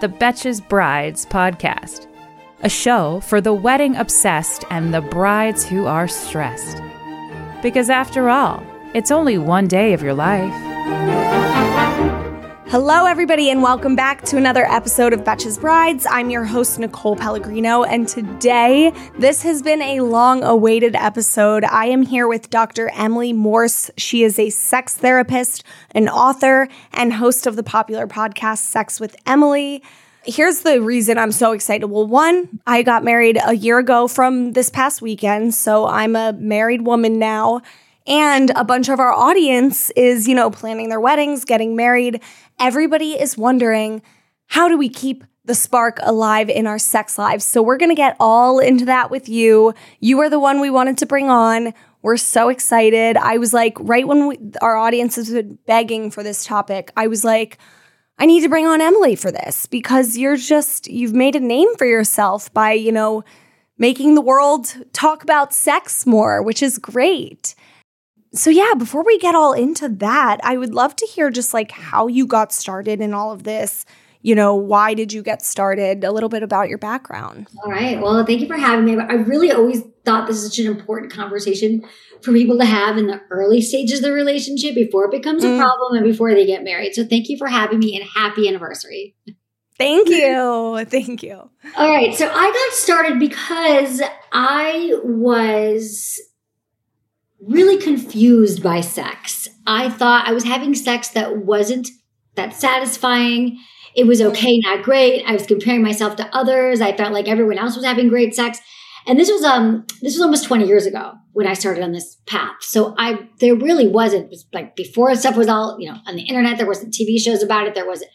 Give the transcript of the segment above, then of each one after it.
the Betches Brides podcast, a show for the wedding obsessed and the brides who are stressed. Because after all, it's only one day of your life. Hello, everybody, and welcome back to another episode of Betches Brides. I'm your host, Nicole Pellegrino, and today this has been a long awaited episode. I am here with Dr. Emily Morse. She is a sex therapist, an author, and host of the popular podcast Sex with Emily. Here's the reason I'm so excited. Well, one, I got married a year ago from this past weekend, so I'm a married woman now. And a bunch of our audience is, you know, planning their weddings, getting married. Everybody is wondering how do we keep the spark alive in our sex lives? So we're going to get all into that with you. You are the one we wanted to bring on. We're so excited. I was like, right when we, our audience has been begging for this topic, I was like, I need to bring on Emily for this because you're just, you've made a name for yourself by, you know, making the world talk about sex more, which is great so yeah, before we get all into that, I would love to hear just like how you got started in all of this. You know, why did you get started? A little bit about your background. All right. Well, thank you for having me. I really always thought this is such an important conversation for people to have in the early stages of the relationship before it becomes a mm. problem and before they get married. So thank you for having me and happy anniversary. Thank you. Thank you. All right. So I got started because I was really confused by sex. I thought I was having sex that wasn't that satisfying. It was okay, not great. I was comparing myself to others. I felt like everyone else was having great sex. And this was um this was almost 20 years ago when I started on this path. So I there really wasn't was like before stuff was all, you know, on the internet, there wasn't TV shows about it, there wasn't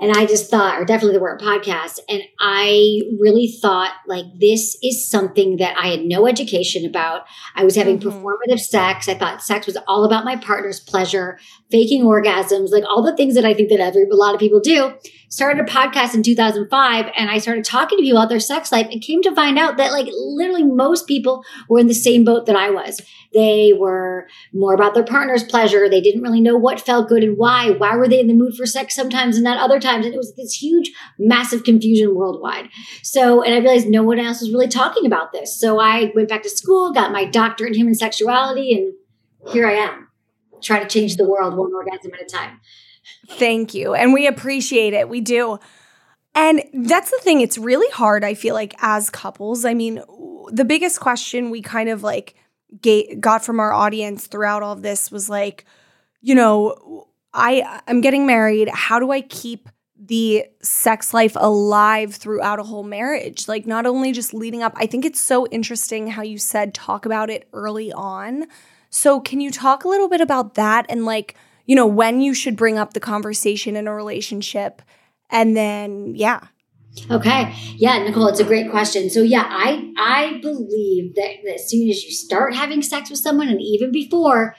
and I just thought, or definitely the word podcast. And I really thought like this is something that I had no education about. I was having mm-hmm. performative sex. I thought sex was all about my partner's pleasure, faking orgasms, like all the things that I think that every a lot of people do. Started a podcast in 2005 and I started talking to people about their sex life and came to find out that like literally most people were in the same boat that I was. They were more about their partner's pleasure. They didn't really know what felt good and why. Why were they in the mood for sex sometimes and not other times? And it was this huge, massive confusion worldwide. So, and I realized no one else was really talking about this. So I went back to school, got my doctorate in human sexuality, and here I am trying to change the world one orgasm at a time. Thank you. And we appreciate it. We do. And that's the thing. It's really hard, I feel like, as couples. I mean, the biggest question we kind of like got from our audience throughout all of this was like, you know, I I'm getting married. How do I keep the sex life alive throughout a whole marriage? Like not only just leading up. I think it's so interesting how you said talk about it early on. So can you talk a little bit about that and like, you know, when you should bring up the conversation in a relationship and then yeah. Okay. Yeah, Nicole, it's a great question. So yeah, I I believe that as soon as you start having sex with someone and even before,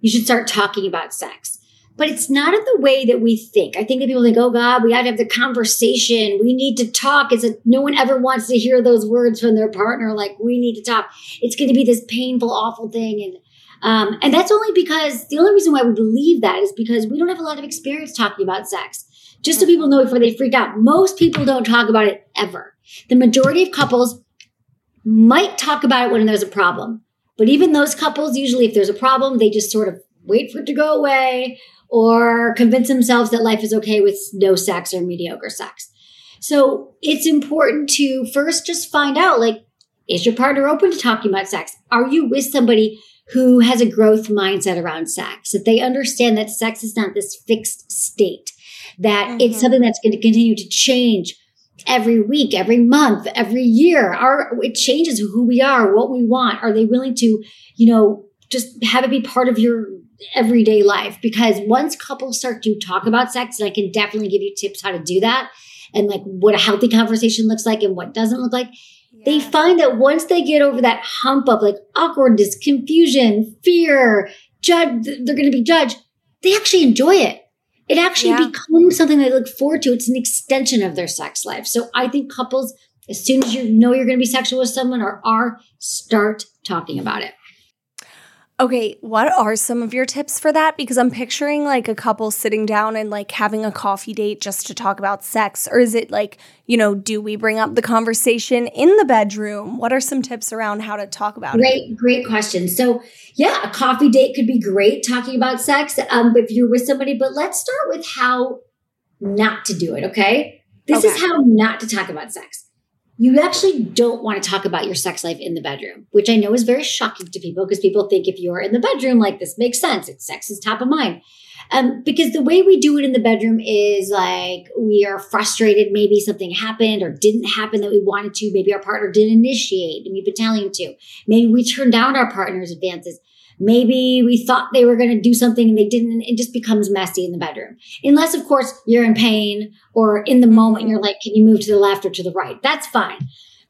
you should start talking about sex. But it's not in the way that we think. I think that people think, oh God, we have to have the conversation. We need to talk. It's a, no one ever wants to hear those words from their partner. Like, we need to talk. It's going to be this painful, awful thing. And um, and that's only because the only reason why we believe that is because we don't have a lot of experience talking about sex. Just so people know before they freak out, most people don't talk about it ever. The majority of couples might talk about it when there's a problem. But even those couples, usually if there's a problem, they just sort of wait for it to go away or convince themselves that life is okay with no sex or mediocre sex. So it's important to first just find out like, is your partner open to talking about sex? Are you with somebody who has a growth mindset around sex? That they understand that sex is not this fixed state that mm-hmm. it's something that's going to continue to change every week, every month, every year. Our it changes who we are, what we want. Are they willing to, you know, just have it be part of your everyday life because once couples start to talk about sex, and I can definitely give you tips how to do that and like what a healthy conversation looks like and what doesn't look like. They find that once they get over that hump of like awkwardness, confusion, fear, judge, they're going to be judged. They actually enjoy it. It actually yeah. becomes something they look forward to. It's an extension of their sex life. So I think couples, as soon as you know you're going to be sexual with someone or are, start talking about it. Okay, what are some of your tips for that? Because I'm picturing like a couple sitting down and like having a coffee date just to talk about sex. Or is it like, you know, do we bring up the conversation in the bedroom? What are some tips around how to talk about great, it? Great, great question. So, yeah, a coffee date could be great talking about sex um, if you're with somebody, but let's start with how not to do it, okay? This okay. is how not to talk about sex you actually don't want to talk about your sex life in the bedroom, which I know is very shocking to people because people think if you're in the bedroom, like this makes sense. It's sex is top of mind. Um, because the way we do it in the bedroom is like we are frustrated. Maybe something happened or didn't happen that we wanted to. Maybe our partner didn't initiate and we've been telling him to. Maybe we turned down our partner's advances. Maybe we thought they were going to do something and they didn't. It just becomes messy in the bedroom. Unless, of course, you're in pain or in the moment you're like, can you move to the left or to the right? That's fine.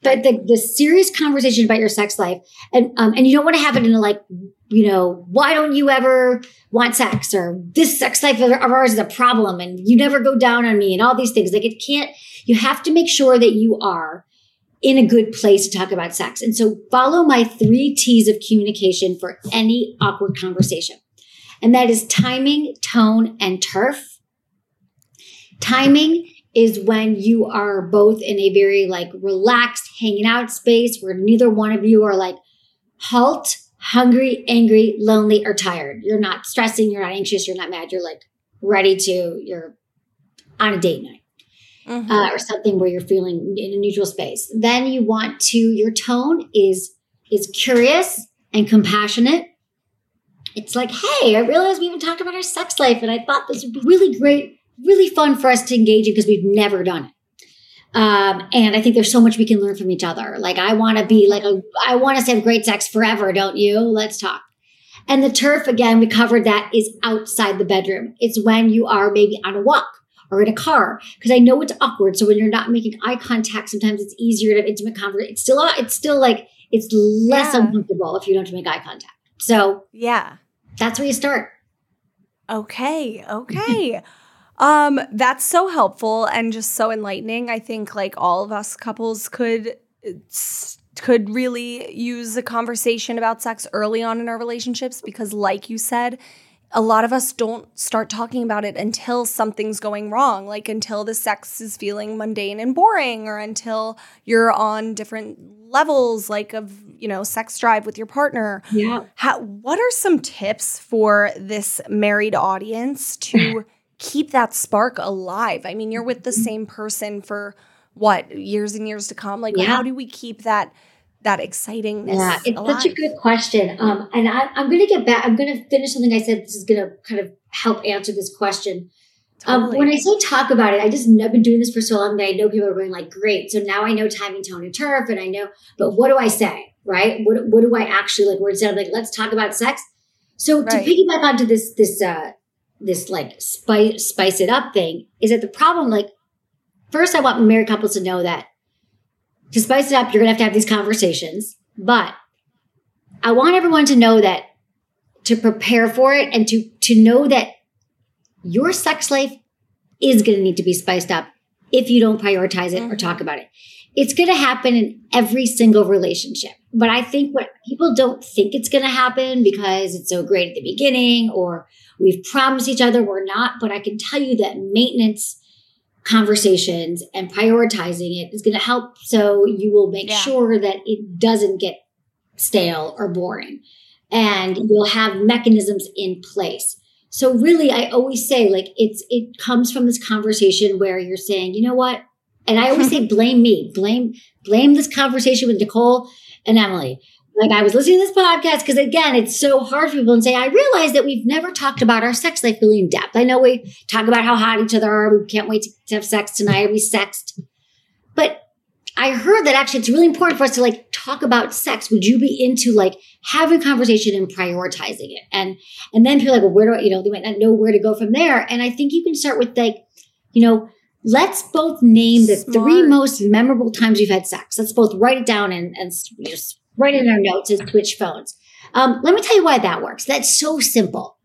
But the, the serious conversation about your sex life and, um, and you don't want to have it in a like, you know, why don't you ever want sex or this sex life of ours is a problem and you never go down on me and all these things. Like it can't, you have to make sure that you are in a good place to talk about sex. And so follow my three T's of communication for any awkward conversation. And that is timing, tone, and turf. Timing is when you are both in a very like relaxed hanging out space where neither one of you are like halt, hungry, angry, lonely, or tired. You're not stressing, you're not anxious, you're not mad, you're like ready to, you're on a date night mm-hmm. uh, or something where you're feeling in a neutral space. Then you want to your tone is is curious and compassionate. It's like, hey, I realized we haven't talked about our sex life, and I thought this would be really great, really fun for us to engage in because we've never done it. Um, and I think there's so much we can learn from each other. Like, I want to be like a, I want us to have great sex forever, don't you? Let's talk. And the turf, again, we covered that is outside the bedroom. It's when you are maybe on a walk or in a car because I know it's awkward. So when you're not making eye contact, sometimes it's easier to have intimate conversation. It's still it's still like it's less yeah. uncomfortable if you don't make eye contact. So yeah, that's where you start. Okay, okay. um, that's so helpful and just so enlightening. I think like all of us couples could could really use a conversation about sex early on in our relationships because like you said a lot of us don't start talking about it until something's going wrong, like until the sex is feeling mundane and boring, or until you're on different levels, like of you know sex drive with your partner. Yeah. How, what are some tips for this married audience to keep that spark alive? I mean, you're with the mm-hmm. same person for what years and years to come. Like, yeah. how do we keep that? That excitingness? Yeah, it's alive? such a good question. Um, and I, am going to get back. I'm going to finish something I said. This is going to kind of help answer this question. Um, totally. Um, when I say talk about it, I just I've been doing this for so long that I know people are going like, great. So now I know timing, tone, and turf, and I know. But what do I say? Right? What What do I actually like? Where instead of like, let's talk about sex. So right. to piggyback onto this this uh this like spice spice it up thing is that the problem like first I want married couples to know that to spice it up, you're going to have to have these conversations. But I want everyone to know that to prepare for it and to, to know that your sex life is going to need to be spiced up if you don't prioritize it mm-hmm. or talk about it. It's going to happen in every single relationship. But I think what people don't think it's going to happen because it's so great at the beginning or we've promised each other we're not. But I can tell you that maintenance conversations and prioritizing it is going to help so you will make yeah. sure that it doesn't get stale or boring. And you'll have mechanisms in place. So really i always say like it's it comes from this conversation where you're saying you know what? And i always say blame me. Blame blame this conversation with nicole and emily like I was listening to this podcast because again, it's so hard for people and say, I realize that we've never talked about our sex life really in depth. I know we talk about how hot each other are. We can't wait to, have sex tonight. We sexed. But I heard that actually it's really important for us to like talk about sex. Would you be into like having a conversation and prioritizing it? And and then people are like, well, where do I, you know, they might not know where to go from there. And I think you can start with like, you know, let's both name the three most memorable times you've had sex. Let's both write it down and, and just write in our notes and switch phones. Um, let me tell you why that works. That's so simple.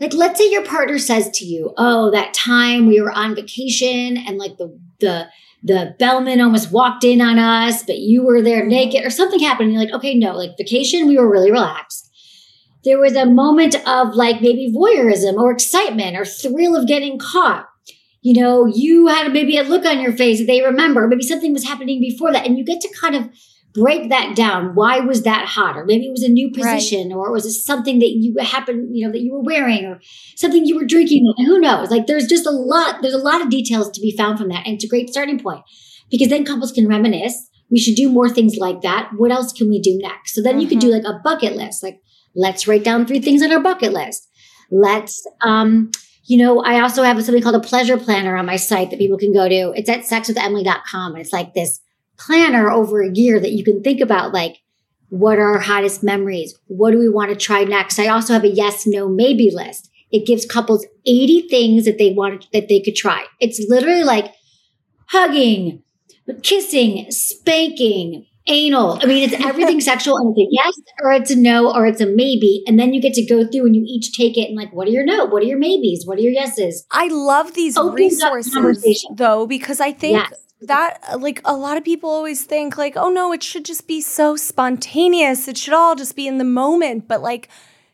Like, let's say your partner says to you, "Oh, that time we were on vacation and like the the the bellman almost walked in on us, but you were there naked or something happened." And you're like, "Okay, no, like vacation, we were really relaxed." There was a moment of like maybe voyeurism or excitement or thrill of getting caught. You know, you had maybe a look on your face that they remember. Maybe something was happening before that, and you get to kind of break that down. Why was that hot? Or maybe it was a new Right. position, or was it something that you happened, you know, that you were wearing, or something you were drinking? Who knows? Like there's just a lot, there's a lot of details to be found from that. And it's a great starting point because then couples can reminisce. We should do more things like that. What else can we do next? So then you could do like a bucket list. Like, let's write down three things on our bucket list. Let's, um, you know, I also have something called a pleasure planner on my site that people can go to. It's at sexwithemily.com. And it's like this planner over a year that you can think about like what are our hottest memories? What do we want to try next? I also have a yes, no, maybe list. It gives couples 80 things that they want that they could try. It's literally like hugging, kissing, spanking, anal. I mean, it's everything sexual and it's a yes or it's a no or it's a maybe. And then you get to go through and you each take it and like, what are your no? What are your maybes? What are your yeses? I love these Opens resources though because I think Yes. That like a lot of people always think like oh no it should just be so spontaneous. It should all just be in the moment. But like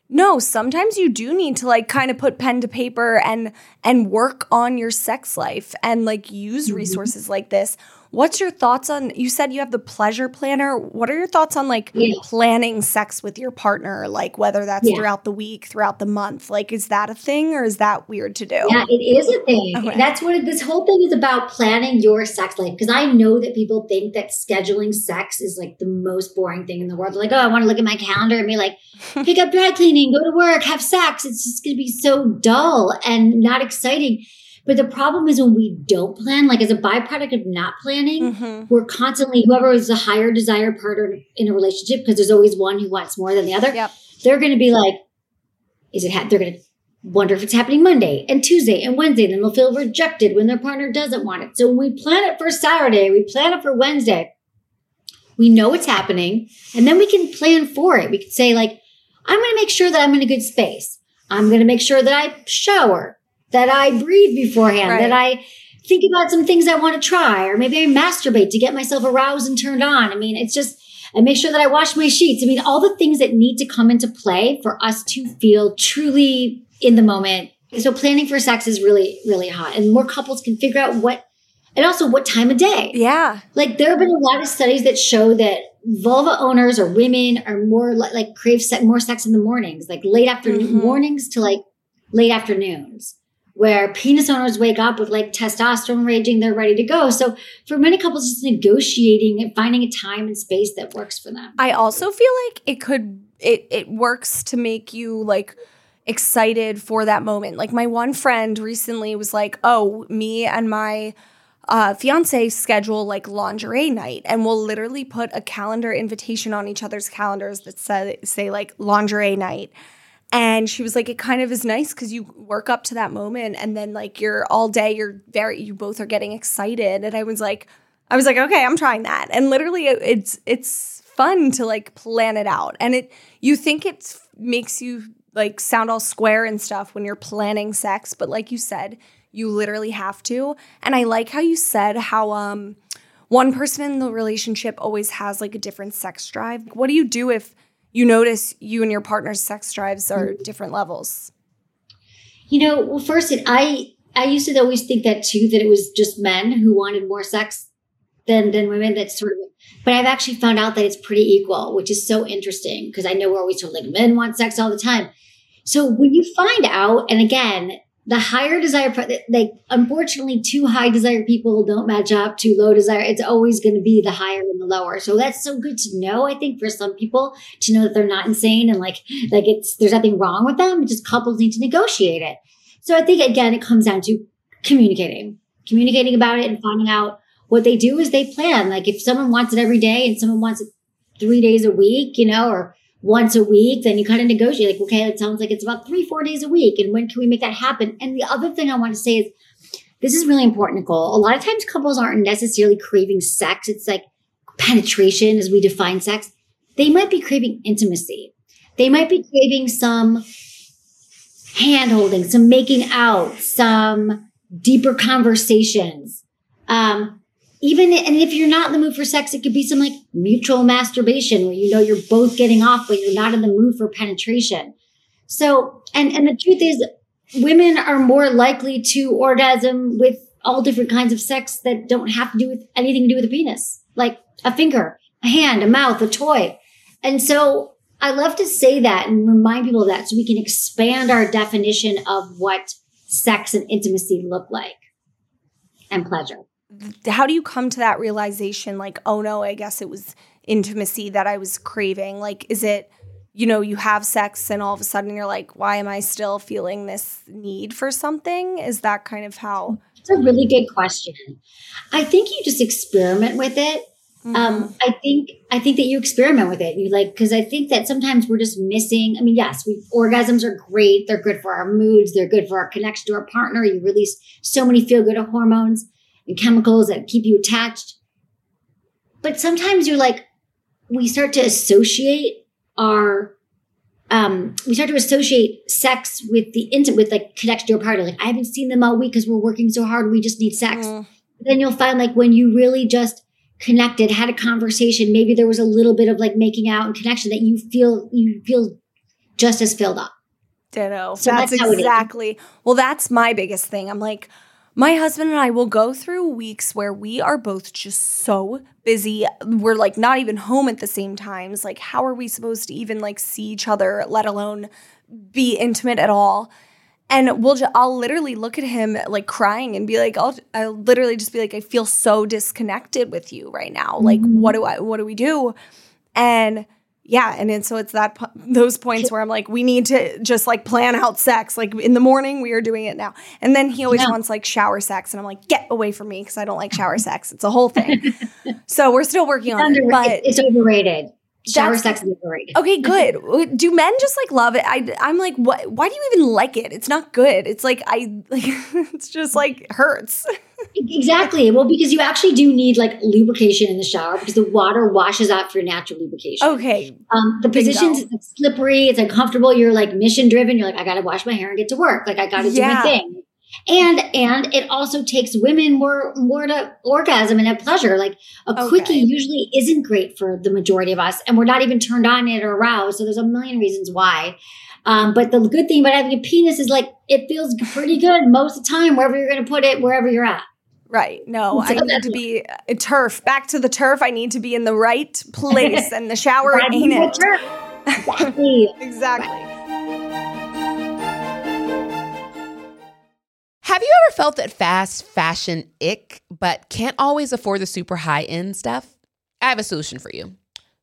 no sometimes you do need to like kind of put pen to paper and and work on your sex life and like use Mm-hmm. resources like this what's your thoughts on you said you have the pleasure planner what are your thoughts on like Yeah. planning sex with your partner like whether that's Yeah. throughout the week throughout the month like is that a thing or is that weird to do Yeah, it is a thing. Okay. That's what it, this whole thing is about planning your sex life. Because I know that people think that scheduling sex is like the most boring thing in the world. They're like, oh, I want to look at my calendar and be like, pick up dry cleaning, go to work, have sex. It's just going to be so dull and not exciting. But the problem is when we don't plan, like as a byproduct of not planning, Mhm. we're constantly, whoever is the higher desired partner in a relationship, because there's always one who wants more than the other, Yep. they're going to be like, is it, ha- they're going to wonder if it's happening Monday and Tuesday and Wednesday. And then they'll feel rejected when their partner doesn't want it. So when we plan it for Saturday, we plan it for Wednesday, we know it's happening. And then we can plan for it. We can say, like, I'm going to make sure that I'm in a good space. I'm going to make sure that I shower, that I breathe beforehand, Right. that I think about some things I want to try, or maybe I masturbate to get myself aroused and turned on. I mean, it's just, I make sure that I wash my sheets. I mean, all the things that need to come into play for us to feel truly in the moment. So planning for sex is really, really hot. And more couples can figure out what, and also what time of day. yeah Like there have been a lot of studies that show that vulva owners or women are more li- like crave se- more sex in the mornings, like late afternoon Mhm. mornings to like late afternoons, where penis owners wake up with like testosterone raging, they're ready to go. So for many couples, it's negotiating and finding a time and space that works for them. I also feel like it could it it works to make you like excited for that moment. Like my one friend recently was like, "Oh, me and my uh, fiance schedule like lingerie night, and we'll literally put a calendar invitation on each other's calendars that say say like lingerie night." And she was like, it kind of is nice because you work up to that moment and then like you're all day, you're very, you both are getting excited. And I was like, I was like, okay, I'm trying that. And literally it- it's, it's fun to like plan it out. And it, you think it makes you like sound all square and stuff when you're planning sex. But like you said, you literally have to. And I like how you said how, um, one person in the relationship always has like a different sex drive. What do you do if you notice you and your partner's sex drives are mm-hmm. different levels? You know, well, first, it, I I used to always think that too that it was just men who wanted more sex than than women. That's sort of, but I've actually found out that it's pretty equal, which is so interesting because I know we're always told like men want sex all the time. So when you find out, and again, the higher desire, like unfortunately, too high desire people don't match up to low desire. It's always going to be the higher and the lower. So that's so good to know. I think for some people to know that they're not insane and like like it's there's nothing wrong with them. Just couples need to negotiate it. So I think again, it comes down to communicating, communicating about it and finding out what they do is they plan. Like if someone wants it every day and someone wants it three days a week, you know, or once a week, then you kind of negotiate like, okay, it sounds like it's about three, four days a week. And when can we make that happen? And the other thing I want to say is this is really important, Nicole. A lot of times couples aren't necessarily craving sex. It's like penetration as we define sex. They might be craving intimacy. They might be craving some hand holding, some making out, some deeper conversations. Um, even and if you're not in the mood for sex, it could be some like mutual masturbation where you know you're both getting off, but you're not in the mood for penetration. So, and and the truth is, women are more likely to orgasm with all different kinds of sex that don't have to do with anything to do with a penis, like a finger, a hand, a mouth, a toy. And so I love to say that and remind people of that so we can expand our definition of what sex and intimacy look like and pleasure. How do you come to that realization like, oh no, I guess it was intimacy that I was craving? Like, is it, you know, you have sex and all of a sudden you're like, why am I still feeling this need for something? Is that kind of how? It's a really good question. I think you just experiment with it um, mm-hmm. Um, I think I think that you experiment with it. You like because I think that sometimes we're just missing. I mean, yes, we orgasms are great. They're good for our moods. They're good for our connection to our partner. You release so many feel good hormones and chemicals that keep you attached. But sometimes you're like, we start to associate our um, we start to associate sex with the intimate, with like connection to our partner. Like, I haven't seen them all week because we're working so hard. We just need sex. Mm. Then you'll find like when you really just connected, had a conversation, maybe there was a little bit of like making out and connection that you feel you feel just as filled up. Ditto. So that's, that's exactly. Well, that's my biggest thing. I'm like, my husband and I will go through weeks where we are both just so busy. We're like not even home at the same times. Like, how are we supposed to even like see each other, let alone be intimate at all? and we'll just, I'll literally look at him like crying and be like I'll I'll literally just be like I feel so disconnected with you right now. Mm-hmm. Like what do I what do we do? And yeah, and then so it's that those points where I'm like we need to just like plan out sex. Like in the morning we are doing it now. And then he always yeah. wants like shower sex and I'm like get away from me cuz I don't like shower sex. It's a whole thing. so we're still working on it, but it's overrated. Shower sex is overrated. Okay, good. do men just like love it? I, I'm like, what? Why do you even like it? It's not good. It's like I like. it's just like hurts. exactly. Well, because you actually do need like lubrication in the shower because the water washes out for your natural lubrication. Okay. Um, the position's like, slippery. It's uncomfortable. You're like mission driven. You're like, I got to wash my hair and get to work. Like I got to yeah. do my thing and and it also takes women more more to orgasm and have pleasure like a okay. quickie usually isn't great for the majority of us and we're not even turned on yet or aroused so there's a million reasons why um, but the good thing about having a penis is like it feels pretty good most of the time wherever you're going to put it wherever you're at Right. No, so I need to be a turf. Back to the turf. I need to be in the right place, and the shower ain't it. Exactly. exactly. Have you ever felt that fast fashion ick, but can't always afford the super high end stuff? I have a solution for you.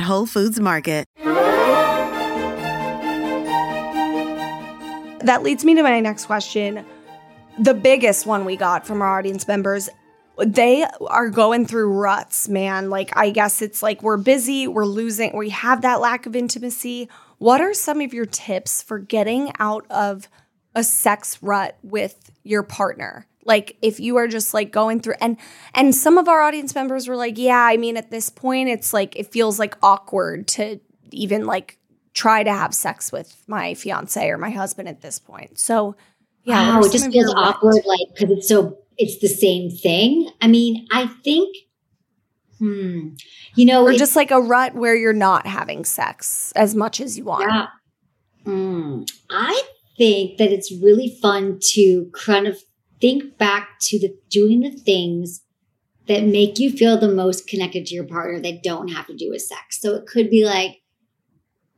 Whole Foods Market. That leads me to my next question. The biggest one we got from our audience members, they are going through ruts, man. Like, I guess it's like we're busy, we're losing, we have that lack of intimacy. What are some of your tips for getting out of a sex rut with your partner? Like if you are just like going through and and some of our audience members were like, "Yeah, I mean at this point it's like it feels like awkward to even like try to have sex with my fiance or my husband at this point." So, yeah, wow, it just feels awkward like cuz it's so it's the same thing. I mean, I think hmm, you know, or just like a rut where you're not having sex as much as you want. Yeah. Mm, I think that it's really fun to kind of think back to the doing the things that make you feel the most connected to your partner that don't have to do with sex. So it could be like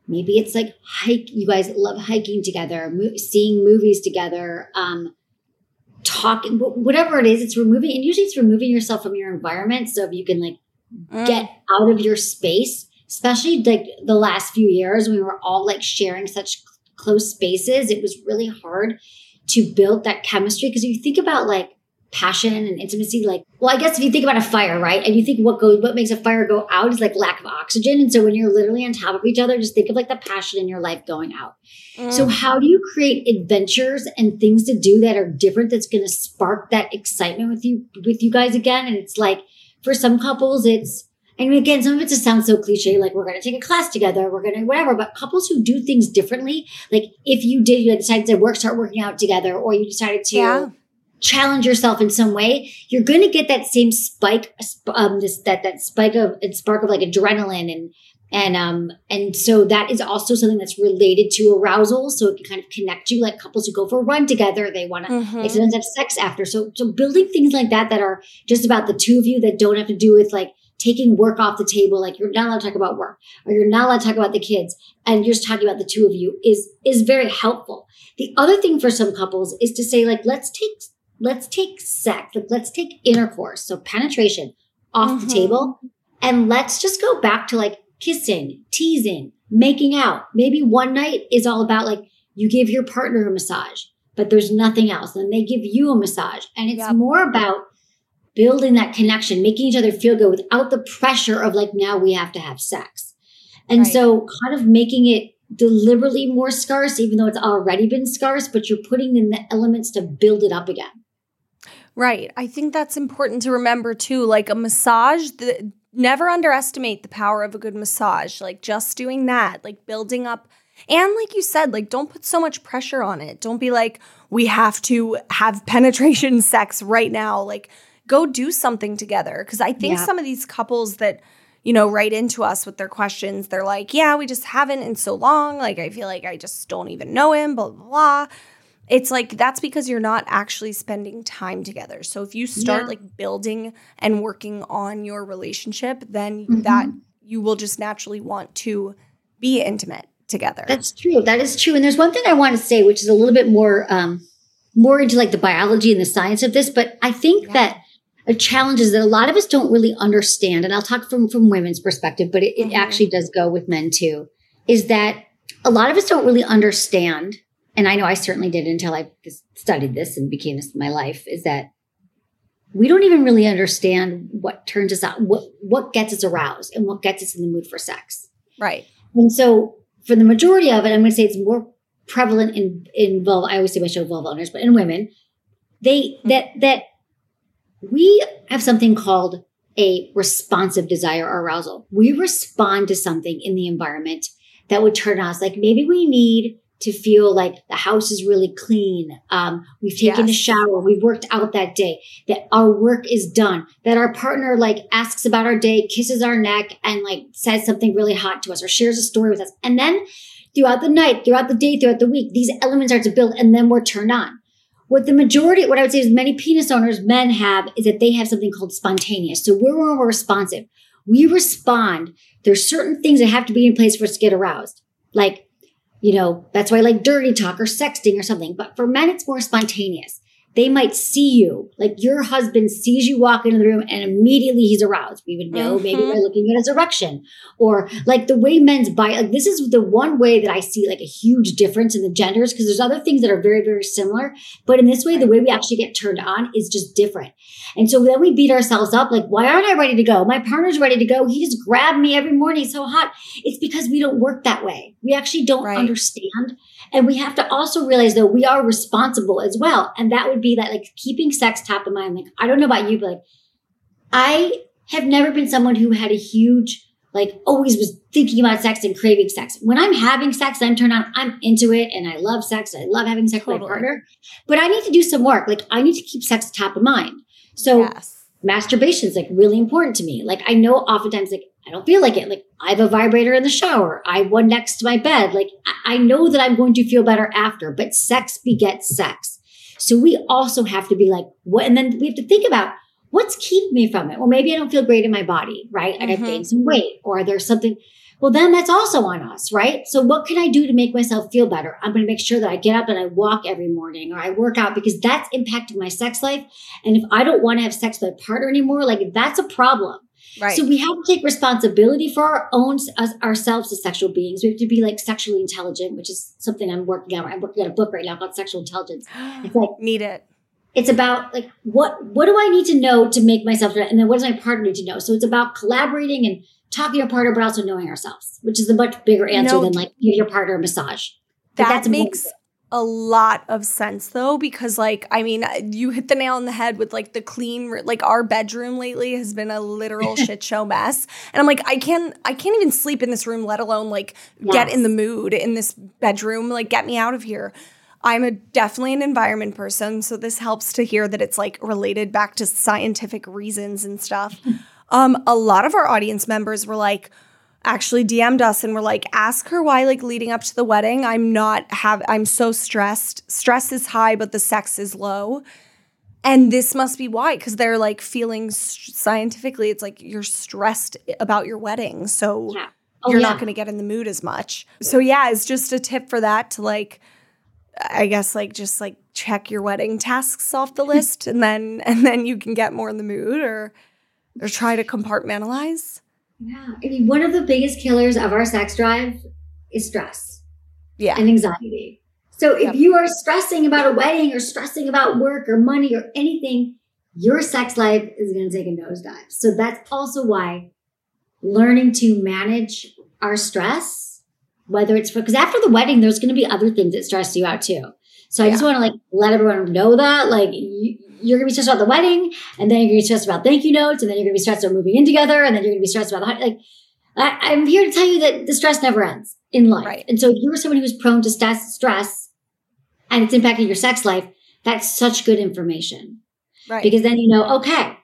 maybe it's like hike. You guys love hiking together, mo- seeing movies together, um, talking, whatever it is. It's removing, and usually it's removing yourself from your environment. So if you can like mm. get out of your space, especially like the last few years when we were all like sharing such close spaces, it was really hard to build that chemistry. Because if you think about like passion and intimacy, like, well, I guess if you think about a fire, right? And you think what goes, what makes a fire go out is like lack of oxygen. And so when you're literally on top of each other, just think of like the passion in your life going out. Mm. So how do you create adventures and things to do that are different that's going to spark that excitement with you, with you guys again? And it's like, for some couples, it's, and again, some of it just sounds so cliche, like we're going to take a class together, we're going to whatever. But couples who do things differently, like if you did, you decided to work, start working out together, or you decided to yeah. challenge yourself in some way, you're going to get that same spike, um, this that that spike of and spark of like adrenaline and and um and so that is also something that's related to arousal. So it can kind of connect you, like couples who go for a run together, they want to mm-hmm. they sometimes have sex after. So so building things like that that are just about the two of you that don't have to do with like taking work off the table, like you're not allowed to talk about work or you're not allowed to talk about the kids and you're just talking about the two of you is, is very helpful. The other thing for some couples is to say, like, let's take, let's take sex, like, let's take intercourse. So penetration off mm-hmm. the table and let's just go back to like kissing, teasing, making out. Maybe one night is all about like you give your partner a massage, but there's nothing else. And they give you a massage and it's yep. more about building that connection, making each other feel good without the pressure of like, now we have to have sex. And right. so kind of making it deliberately more scarce, even though it's already been scarce, but you're putting in the elements to build it up again. Right. I think that's important to remember too. Like a massage, the, never underestimate the power of a good massage. Like just doing that, like building up. And like you said, like don't put so much pressure on it. Don't be like, we have to have penetration sex right now. Like, go do something together. Cause I think yeah. some of these couples that, you know, write into us with their questions, they're like, yeah, we just haven't in so long. Like, I feel like I just don't even know him, blah, blah, blah. It's like that's because you're not actually spending time together. So if you start yeah. like building and working on your relationship, then mm-hmm. that you will just naturally want to be intimate together. That's true. That is true. And there's one thing I want to say, which is a little bit more um more into like the biology and the science of this, but I think yeah. that a challenge is that a lot of us don't really understand, and I'll talk from, from women's perspective, but it, it mm-hmm. actually does go with men too, is that a lot of us don't really understand, and I know I certainly did until I studied this and became this my life, is that we don't even really understand what turns us out, what what gets us aroused and what gets us in the mood for sex. Right. And so for the majority of it, I'm going to say it's more prevalent in in vulva. I always say my show vulva owners, but in women, they that that we have something called a responsive desire or arousal. We respond to something in the environment that would turn us like maybe we need to feel like the house is really clean. Um, we've taken Yes. a shower. We've worked out that day, that our work is done, that our partner like asks about our day, kisses our neck and like says something really hot to us or shares a story with us. And then throughout the night, throughout the day, throughout the week, these elements start to build and then we're turned on. What the majority, what I would say is many penis owners, men have is that they have something called spontaneous. So we're more responsive. We respond. There's certain things that have to be in place for us to get aroused. Like, you know, that's why I like dirty talk or sexting or something. But for men, it's more spontaneous. They might see you, like your husband sees you walk into the room and immediately he's aroused. We would know maybe Mhm. by looking at his erection or like the way men's body. Like this is the one way that I see like a huge difference in the genders because there's other things that are very, very similar. But in this way, the way we actually get turned on is just different. And so then we beat ourselves up like, why aren't I ready to go? My partner's ready to go. He just grabbed me every morning so hot. It's because we don't work that way. We actually don't Right. understand. And we have to also realize though we are responsible as well. And that would be that like keeping sex top of mind. Like, I don't know about you, but like I have never been someone who had a huge, like always was thinking about sex and craving sex. When I'm having sex, I'm turned on, I'm into it and I love sex. I love having sex with my partner, but I need to do some work. Like I need to keep sex top of mind. So yes. masturbation is like really important to me. Like I know oftentimes like I don't feel like it. Like I have a vibrator in the shower. I have one next to my bed. Like I, know that I'm going to feel better after, but sex begets sex. So we also have to be like, what? And then we have to think about what's keeping me from it. Well, maybe I don't feel great in my body, right? Like I've Mhm. gained some weight or there's something. Well, then that's also on us, right? So what can I do to make myself feel better? I'm going to make sure that I get up and I walk every morning or I work out because that's impacting my sex life. And if I don't want to have sex with my partner anymore, like that's a problem. Right. So we have to take responsibility for our own us, ourselves as sexual beings. We have to be like sexually intelligent, which is something I'm working on. I'm working on a book right now called Sexual Intelligence. It's like Need it. it's about like what what do I need to know to make myself and then what does my partner need to know? So it's about collaborating and talking to your partner, but also knowing ourselves, which is a much bigger answer No. than like give your partner a massage. Like, That important. makes a lot of sense though, because like, I mean, you hit the nail on the head with like the clean, like our bedroom lately has been a literal shit show mess. And I'm like, I can't, I can't even sleep in this room, let alone like get in the mood in this bedroom. Like, get me out of here. I'm a definitely an environment person, so this helps to hear that it's like related back to scientific reasons and stuff. um, a lot of our audience members were like, actually DM'd us and were like, ask her why, like leading up to the wedding, I'm not have I'm so stressed. Stress is high, but the sex is low. And this must be why, because they're like feeling s- scientifically, it's like you're stressed about your wedding. So Yeah. Oh, you're yeah. not going to get in the mood as much. So yeah, it's just a tip for that to like, I guess like just like check your wedding tasks off the list, and then and then you can get more in the mood, or or try to compartmentalize. Yeah. I mean, one of the biggest killers of our sex drive is stress. Yeah, and anxiety. So if Yep. you are stressing about a wedding or stressing about work or money or anything, your sex life is going to take a nosedive. So that's also why learning to manage our stress, whether it's for, because after the wedding, there's going to be other things that stress you out too. So I just want to like let everyone know that like you, you're going to be stressed about the wedding and then you're going to be stressed about thank you notes and then you're going to be stressed about moving in together and then you're going to be stressed about the, like, I, I'm here to tell you that the stress never ends in life. Right. And so if you're someone who's prone to stress, stress and it's impacting your sex life, that's such good information right. because then you know, okay,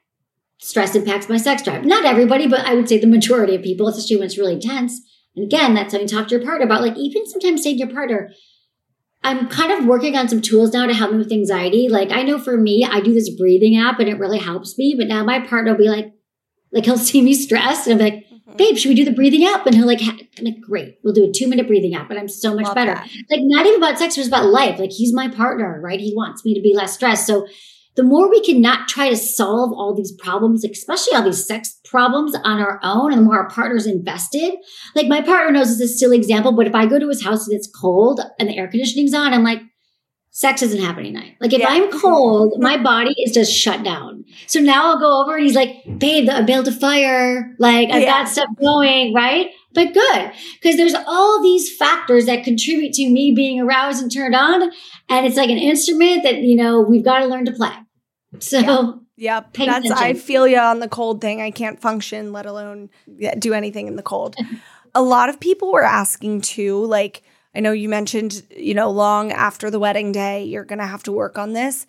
stress impacts my sex drive. Not everybody, but I would say the majority of people, especially when it's really intense. And again, that's something to talk to your partner about. Like even sometimes say to your partner, I'm kind of working on some tools now to help me with anxiety. Like I know for me, I do this breathing app and it really helps me. But now my partner will be like, like he'll see me stressed and I'm like, Mm-hmm. babe, should we do the breathing app? And he'll like, I'm like, great, we'll do a two minute breathing app. And I'm so much Love better. that. Like not even about sex, but it's about life. Like he's my partner, right? He wants me to be less stressed. So the more we can not try to solve all these problems, especially all these sex problems on our own, and the more our partner's invested. Like my partner knows this is a silly example, but if I go to his house and it's cold and the air conditioning's on, I'm like, sex isn't happening tonight. Like if Yeah. I'm mm-hmm. cold, my mm-hmm. body is just shut down. So now I'll go over and he's like, babe, I built a fire. Like I've Yeah. got stuff going, right? But good. Because there's all these factors that contribute to me being aroused and turned on. And it's like an instrument that, you know, we've got to learn to play. So Yep. Pay That's I feel you on the cold thing. I can't function, let alone do anything in the cold. a lot of people were asking too, like, I know you mentioned, you know, long after the wedding day, you're going to have to work on this.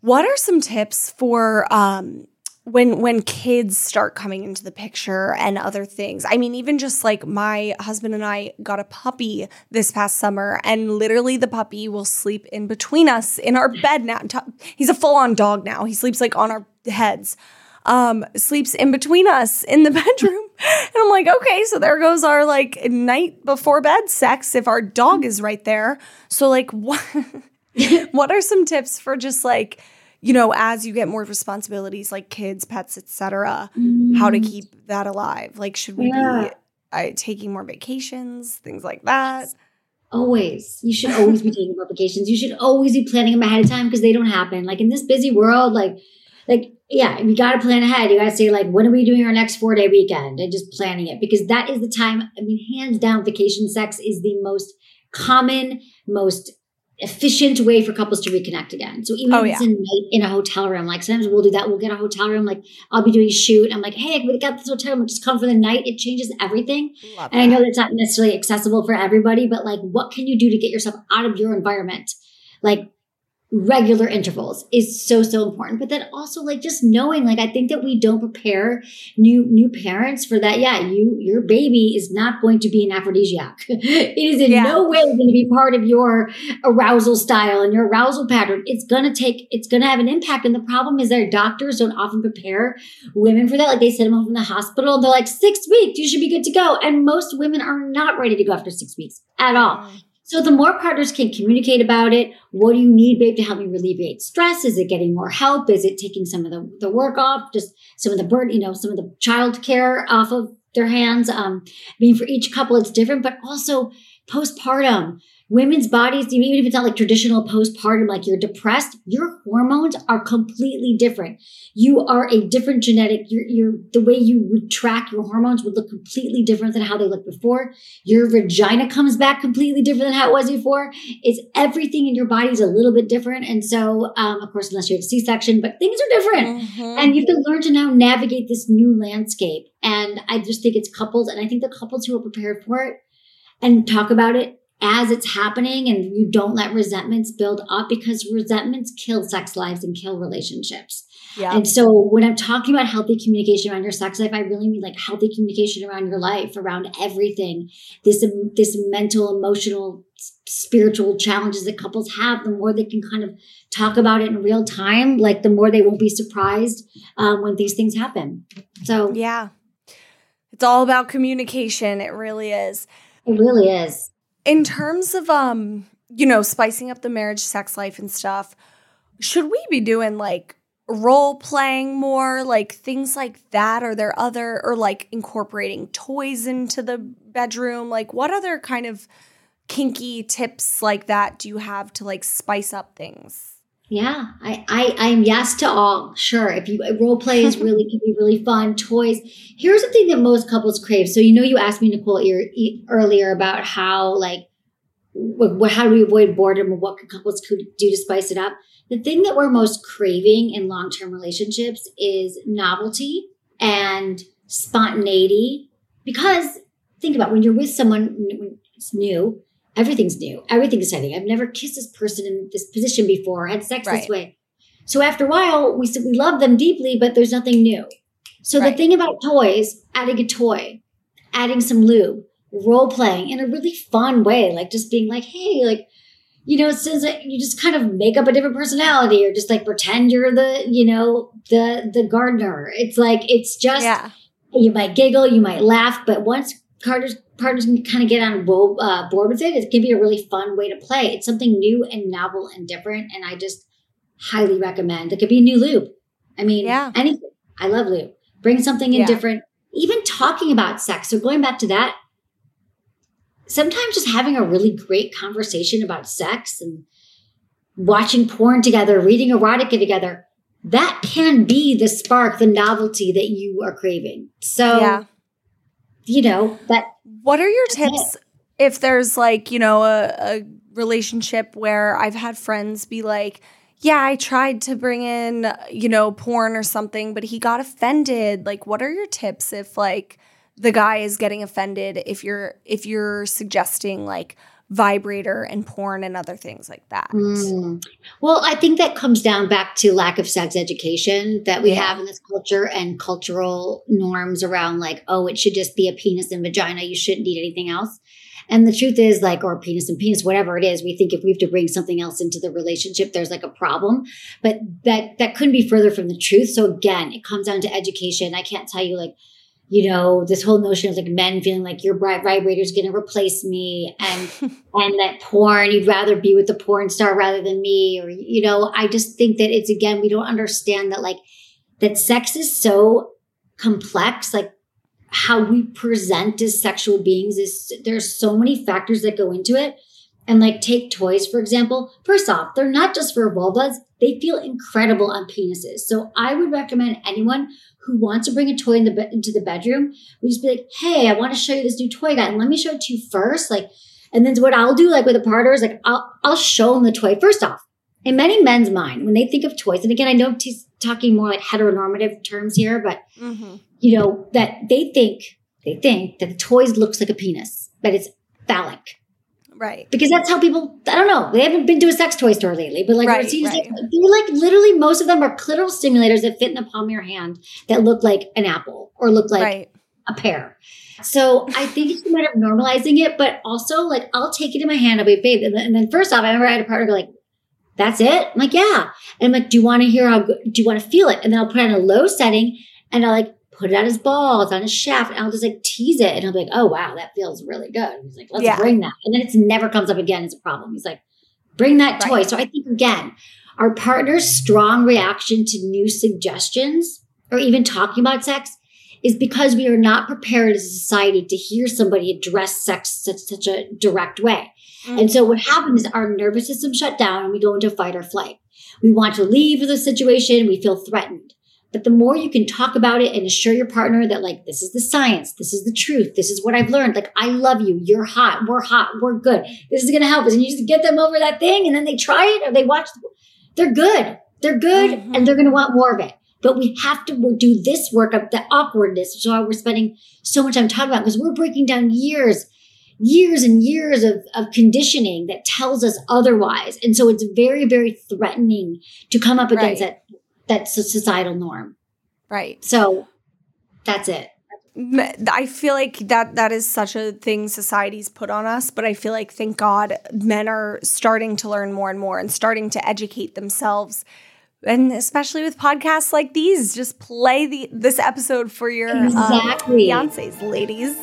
What are some tips for um, when when kids start coming into the picture and other things. I mean even just like my husband and i got a puppy this past summer and literally the puppy will sleep in between us in our bed now. He's a full-on dog now. He sleeps like on our heads um sleeps in between us in the bedroom. And i'm like okay so there goes our like night before bed sex if our dog is right there. So like what what are some tips for just like you know, as you get more responsibilities like kids, pets, etc., mm. how to keep that alive? Like, should we yeah. be uh, taking more vacations, things like that? Always. You should always be taking more vacations. You should always be planning them ahead of time because they don't happen. Like in this busy world, like, like yeah, you got to plan ahead. You got to say like, when are we doing our next four day weekend, and just planning it because that is the time. I mean, hands down, vacation sex is the most common, most efficient way for couples to reconnect again. So even oh, if it's yeah. in, in a hotel room, like sometimes we'll do that. We'll get a hotel room. Like I'll be doing a shoot. I'm like, hey, we got this hotel room. Just come for the night. It changes everything. Love and that. I know that's not necessarily accessible for everybody, but like, what can you do to get yourself out of your environment? Like regular intervals is so so important. But then also like just knowing like i think that we don't prepare new new parents for that. Yeah you your baby is not going to be an aphrodisiac. It is in yeah. no way going to be part of your arousal style and your arousal pattern. It's going to take it's going to have an impact. And the problem is that doctors don't often prepare women for that. Like they send them home from the hospital they're like six weeks you should be good to go. And most women are not ready to go after six weeks at all. Mm. So the more partners can communicate about it, what do you need, babe, to help me alleviate stress? Is it getting more help? Is it taking some of the, the work off? Just some of the burden, you know, some of the child care off of their hands. Um, I mean, for each couple, it's different, but also postpartum women's bodies, even if it's not like traditional postpartum, like you're depressed, your hormones are completely different. You are a different genetic, you're, you're the way you would track your hormones would look completely different than how they looked before. Your vagina comes back completely different than how it was before. It's everything in your body is a little bit different. And so, um, of course, unless you have a C-section, but things are different. Mm-hmm. And you have to learn to now navigate this new landscape. And I just think it's couples, and I think the couples who are prepared for it and talk about it as it's happening and you don't let resentments build up because resentments kill sex lives and kill relationships. Yeah. And so when I'm talking about healthy communication around your sex life, I really mean like healthy communication around your life, around everything. This this mental, emotional, spiritual challenges that couples have, the more they can kind of talk about it in real time, like the more they won't be surprised um, when these things happen. So yeah, it's all about communication. It really is. It really is in terms of um you know spicing up the marriage sex life and stuff should we be doing like role playing more like things like that? Are there other or like incorporating toys into the bedroom? Like what other kind of kinky tips like that do you have to like spice up things yeah, I, I, I'm yes to all. Sure. If you role play is really, can be really fun. Toys. Here's the thing that most couples crave. So, you know, you asked me, Nicole, earlier about how, like, what, how do we avoid boredom or what couples could do to spice it up? The thing that we're most craving in long term relationships is novelty and spontaneity. Because think about when you're with someone it's new, everything's new, everything's exciting. I've never kissed this person in this position before, had sex right. this way. So after a while, we we love them deeply, but there's nothing new. So right. the thing about toys, adding a toy, adding some lube, role playing in a really fun way, like just being like, hey, like, you know, since you just kind of make up a different personality or just like pretend you're the, you know, the the gardener. It's like it's just yeah. you might giggle, you might laugh, but once Carter's partners can kind of get on uh, board with it, it can be a really fun way to play. It's something new and novel and different, and I just highly recommend. It could be a new lube. I mean, yeah. anything. I love lube. Bring something in yeah. different. Even talking about sex. So going back to that, sometimes just having a really great conversation about sex and watching porn together, reading erotica together, that can be the spark, the novelty that you are craving. So, yeah. you know, that what are your tips if there's like, you know, a, a relationship where I've had friends be like, yeah, I tried to bring in, you know, porn or something, but he got offended. Like, what are your tips if like the guy is getting offended if you're if you're suggesting like vibrator and porn and other things like that. Mm. Well, I think that comes down back to lack of sex education that we Yeah. have in this culture and cultural norms around like, oh, it should just be a penis and vagina. You shouldn't need anything else. And the truth is, like, or penis and penis, whatever it is, we think if we have to bring something else into the relationship, there's like a problem. But that that couldn't be further from the truth. So again, it comes down to education. I can't tell you like, you know, this whole notion of like men feeling like your vibrator is going to replace me, and and that porn, you'd rather be with the porn star rather than me, or you know, I just think that it's again, we don't understand that like that sex is so complex, like how we present as sexual beings is there's so many factors that go into it. And like take toys, for example. First off, they're not just for vulvas. They feel incredible on penises. So I would recommend anyone who wants to bring a toy in the be- into the bedroom, we just be like, hey, I want to show you this new toy guy. And let me show it to you first. Like, and then what I'll do, like with a partner, is like I'll I'll show them the toy first off. In many men's mind, when they think of toys, and again, I know he's talking more like heteronormative terms here, but Mm-hmm. you know, that they think they think that the toys looks like a penis, but it's phallic. Right. Because that's how people I don't know, they haven't been to a sex toy store lately, but like Right, right. like they're like literally most of them are clitoral stimulators that fit in the palm of your hand that look like an apple or look like right. a pear. So I think it's a matter of normalizing it, but also like I'll take it in my hand, I'll be babe. And then, and then first off, I remember I had a partner go like, that's it? I'm like, yeah. And I'm like, do you want to hear how good, do you want to feel it? And then I'll put it on a low setting and I'll like put it on his balls, on his shaft, and I'll just like tease it. And I'll be like, oh wow, that feels really good. And he's like, let's Yeah. bring that. And then it never comes up again as a problem. He's like, bring that toy. So I think again, our partner's strong reaction to new suggestions or even talking about sex is because we are not prepared as a society to hear somebody address sex such such a direct way. Mm. And so what happens is our nervous system shut down and we go into fight or flight. We want to leave the situation, we feel threatened. But the more you can talk about it and assure your partner that like this is the science, this is the truth, this is what I've learned. Like I love you, you're hot, we're hot, we're good. This is gonna help us. And you just get them over that thing and then they try it or they watch they're good. They're good Mhm. and they're gonna want more of it. But we have to do this work of the awkwardness, which is why we're spending so much time talking about because we're breaking down years, years and years of, of conditioning that tells us otherwise. And so it's very, very threatening to come up against Right. that that societal norm. Right. So that's it. I feel like that that is such a thing society's put on us, but I feel like thank God men are starting to learn more and more and starting to educate themselves. And especially with podcasts like these, just play the this episode for your um, fiancés, ladies.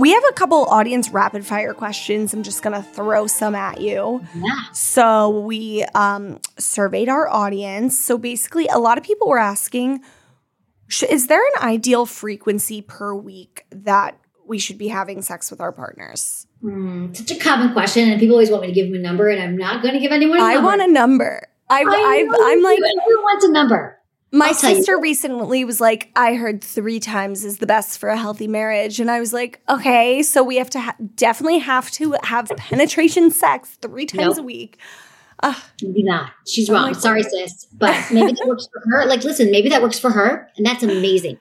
We have a couple audience rapid fire questions. I'm just gonna throw some at you. Yeah. So we um, surveyed our audience. So basically, a lot of people were asking, sh- is there an ideal frequency per week that we should be having sex with our partners? Hmm, such a common question, and people always want me to give them a number, and I'm not going to give anyone. a I number. I want a number. I've, I I've, I'm like. Everyone wants a number. My I'll sister recently was like, I heard three times is the best for a healthy marriage. And I was like, okay, so we have to ha- definitely have to have penetration sex three times Nope. a week. Maybe not. She's oh I'm wrong. Sorry, sis. But maybe that works for her. Like, listen, maybe that works for her, and that's amazing.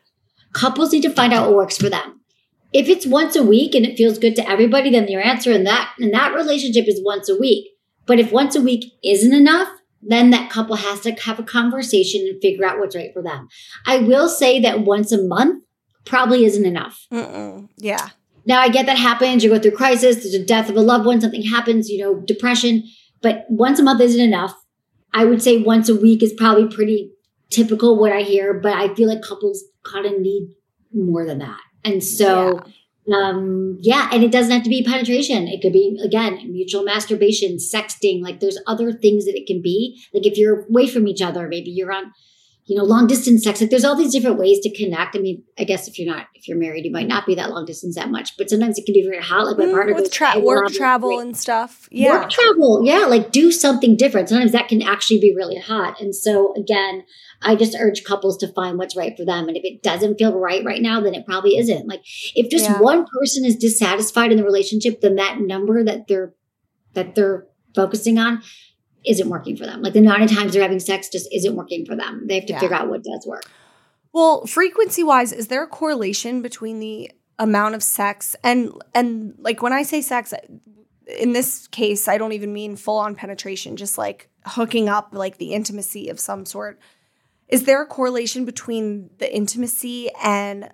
Couples need to find out what works for them. If it's once a week and it feels good to everybody, then your answer in that in that relationship is once a week. But if once a week isn't enough, then that couple has to have a conversation and figure out what's right for them. I will say that once a month probably isn't enough. Mm-mm. Yeah. Now I get that happens. You go through crisis. There's a death of a loved one. Something happens. You know, depression. But once a month isn't enough. I would say once a week is probably pretty typical what I hear. But I feel like couples kind of need more than that. And so, um, yeah, and it doesn't have to be penetration. It could be again mutual masturbation, sexting. Like there's other things that it can be. Like if you're away from each other, maybe you're on you know, long distance sex. Like there's all these different ways to connect. I mean, I guess if you're not, if you're married, you might not be that long distance that much, but sometimes it can be very hot. Like my Mm, partner with goes, tra- "Hey, work travel like, and stuff. Yeah. Work travel. Yeah. Like do something different. Sometimes that can actually be really hot. And so again, I just urge couples to find what's right for them. And if it doesn't feel right right now, then it probably isn't. Like if just Yeah. one person is dissatisfied in the relationship, then that number that they're, that they're focusing on isn't working for them. Like the amount of times they're having sex just isn't working for them. They have to Yeah. figure out what does work. Well, frequency wise, is there a correlation between the amount of sex and and like when I say sex in this case, I don't even mean full on penetration, just like hooking up, like the intimacy of some sort. Is there a correlation between the intimacy and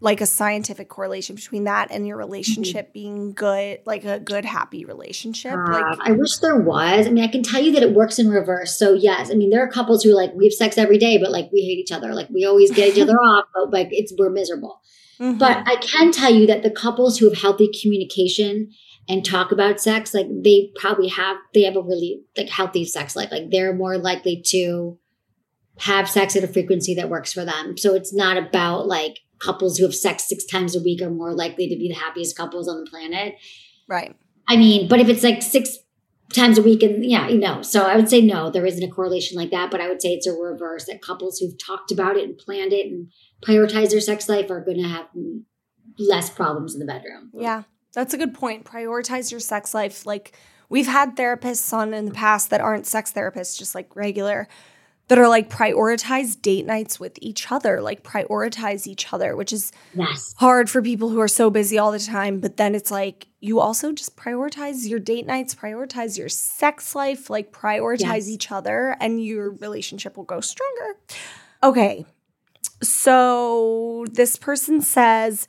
like a scientific correlation between that and your relationship being good, like a good, happy relationship? like, Uh, I wish there was. I mean, I can tell you that it works in reverse. So yes, I mean, there are couples who like we have sex every day, but like we hate each other. Like we always get each other off, but like it's we're miserable. mhm. But I can tell you that the couples who have healthy communication and talk about sex, like they probably have they have a really like healthy sex life. Like they're more likely to have sex at a frequency that works for them. So it's not about like couples who have sex six times a week are more likely to be the happiest couples on the planet. right. I mean, but if it's like six times a week and yeah, you know, so I would say no, there isn't a correlation like that, but I would say it's a reverse that couples who've talked about it and planned it and prioritized their sex life are going to have less problems in the bedroom. Yeah, that's a good point. Prioritize your sex life. Like we've had therapists on in the past that aren't sex therapists, just like regular, that are like prioritize date nights with each other, like prioritize each other, which is Yes. hard for people who are so busy all the time. But then it's like you also just prioritize your date nights, prioritize your sex life, like prioritize Yes. each other, and your relationship will go stronger. Okay. So this person says,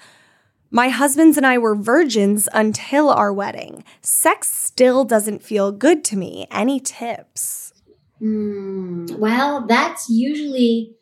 my husbands and I were virgins until our wedding. Sex still doesn't feel good to me. Any tips? Hmm. well, that's usually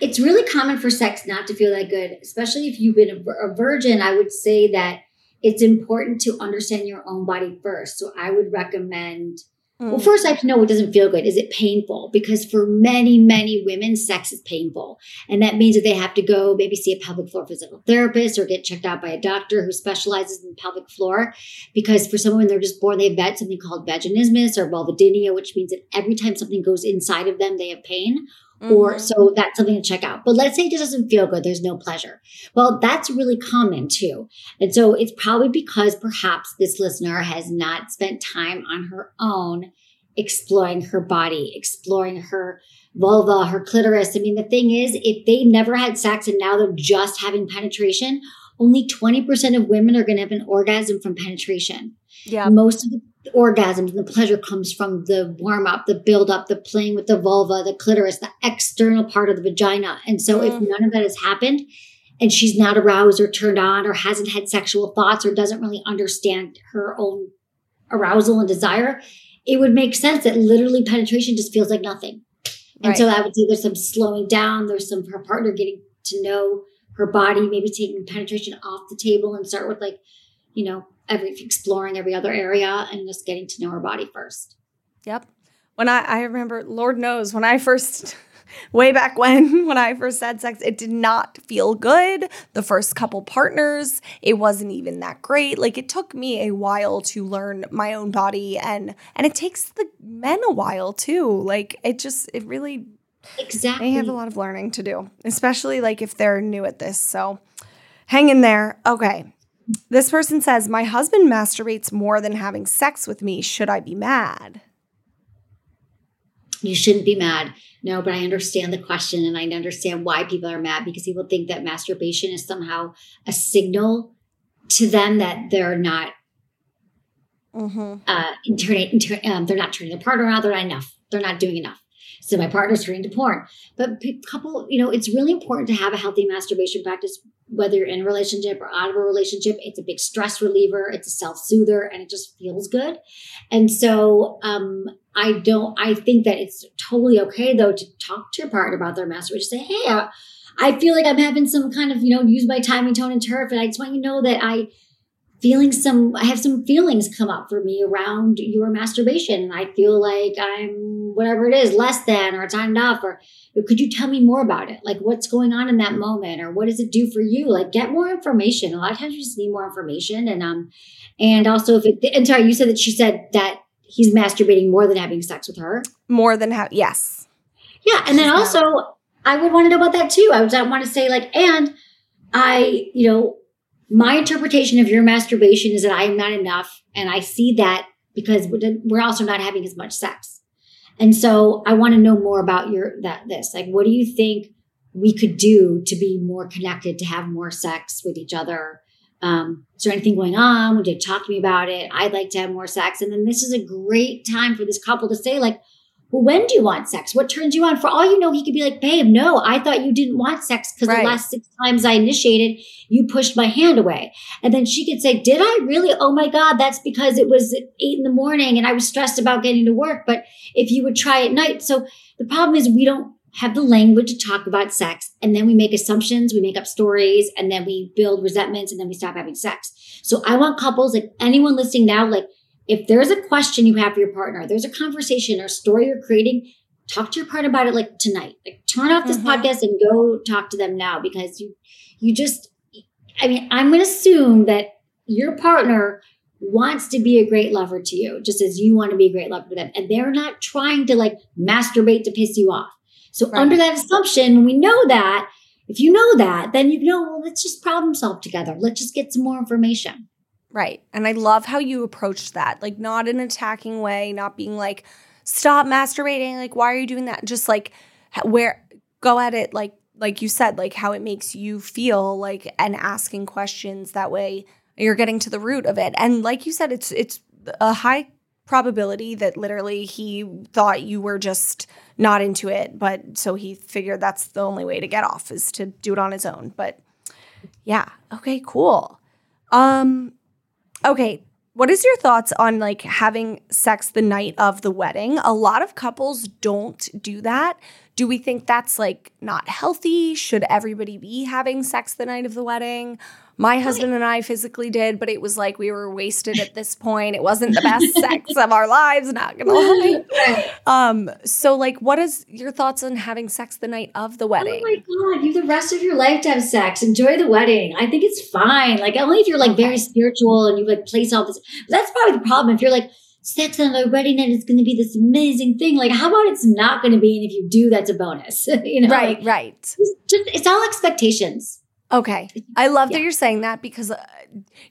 it's really common for sex not to feel that good, especially if you've been a virgin. I would say that it's important to understand your own body first. So I would recommend Well, mm. first I have to know what doesn't feel good. Is it painful? Because for many, many women, sex is painful. And that means that they have to go maybe see a pelvic floor physical therapist or get checked out by a doctor who specializes in pelvic floor. Because for some women, they're just born, they've had something called vaginismus or vulvodynia, which means that every time something goes inside of them, they have pain. Or Mhm. so that's something to check out. But let's say it just doesn't feel good. There's no pleasure. Well, that's really common too. And so it's probably because perhaps this listener has not spent time on her own exploring her body, exploring her vulva, her clitoris. I mean, the thing is, if they never had sex and now they're just having penetration, only 20% of women are going to have an orgasm from penetration. yeah. Most of the orgasms and the pleasure comes from the warm up, the build up, the playing with the vulva, the clitoris, the external part of the vagina. And so if Mm. none of that has happened and she's not aroused or turned on or hasn't had sexual thoughts or doesn't really understand her own arousal and desire, it would make sense that literally penetration just feels like nothing. And so I would say there's some slowing down, there's some her partner getting to know her body, maybe taking penetration off the table and start with like, you know, every exploring every other area and just getting to know her body first. Yep. When I, I remember, Lord knows, when I first, way back when, when I first had sex, it did not feel good. The first couple partners, it wasn't even that great. Like it took me a while to learn my own body and and it takes the men a while too. Like it just it really Exactly. they have a lot of learning to do, especially like if they're new at this. So hang in there. Okay. This person says, My husband masturbates more than having sex with me. Should I be mad? you shouldn't be mad. No, but I understand the question and I understand why people are mad because people think that masturbation is somehow a signal to them that they're not Mm-hmm. uh internet inter- um, they're not turning their partner out. they're not enough. They're not doing enough. So my partner's turning to porn. But couple, you know, it's really important to have a healthy masturbation practice, whether you're in a relationship or out of a relationship. It's a big stress reliever, it's a self-soother, and it just feels good. And so um I don't I think that it's totally okay though to talk to your partner about their masturbation. Say, hey, uh, I feel like I'm having some kind of, you know, use my timing, tone, and turf. And I just want you to know that I feeling some I have some feelings come up for me around your masturbation. I feel like I'm whatever it is, less than or not enough. Or could you tell me more about it? Like what's going on in that moment or what does it do for you? Like get more information. A lot of times you just need more information. And um and also if it and sorry, you said that she said that he's masturbating more than having sex with her. More than have yes. Yeah, and then also I would want to know about that too. I would want to say like, and I, you know, my interpretation of your masturbation is that I am not enough, and I see that because we're also not having as much sex. And so I want to know more about your that this. Like what do you think we could do to be more connected, to have more sex with each other? Um, is there anything going on? Would you talk to me about it? I'd like to have more sex. And then this is a great time for this couple to say, like, well, when do you want sex? What turns you on? For all you know, he could be like, babe, no, I thought you didn't want sex because right. the last six times I initiated, you pushed my hand away. And then she could say, did I really? Oh my God, that's because it was eight in the morning and I was stressed about getting to work. But if you would try at night. So the problem is we don't have the language to talk about sex. And then we make assumptions, we make up stories, and then we build resentments and then we stop having sex. So I want couples, like anyone listening now, like if there's a question you have for your partner, there's a conversation or story you're creating, talk to your partner about it like tonight. Like turn off this mm-hmm. podcast and go talk to them now because you you just I mean, I'm gonna assume that your partner wants to be a great lover to you, just as you want to be a great lover to them. And they're not trying to like masturbate to piss you off. So right. under that assumption, when we know that, if you know that, then you know, well, let's just problem solve together. Let's just get some more information. Right. And I love how you approached that. Like, not in an attacking way, not being like, stop masturbating. Like, why are you doing that? Just like, where, go at it like, like you said, like how it makes you feel, like, and asking questions that way you're getting to the root of it. And like you said, it's, it's a high probability that literally he thought you were just not into it. But so he figured that's the only way to get off is to do it on his own. But yeah. Okay, cool. Um, Okay, what is your thoughts on like having sex the night of the wedding? A lot of couples don't do that. Do we think that's like not healthy? Should everybody be having sex the night of the wedding? My husband and I physically did, but it was like we were wasted at this point. It wasn't the best sex of our lives, not gonna lie. Um, so like what is your thoughts on having sex the night of the wedding? Oh my god, you the rest of your life to have sex. Enjoy the wedding. I think it's fine. Like only if you're like very spiritual and you like place all this. That's probably the problem. If you're like sex on a wedding night is going to be this amazing thing. Like, how about it's not going to be? And if you do, that's a bonus. you know, right, right. It's, just, it's all expectations. Okay. I love yeah. that you're saying that because uh,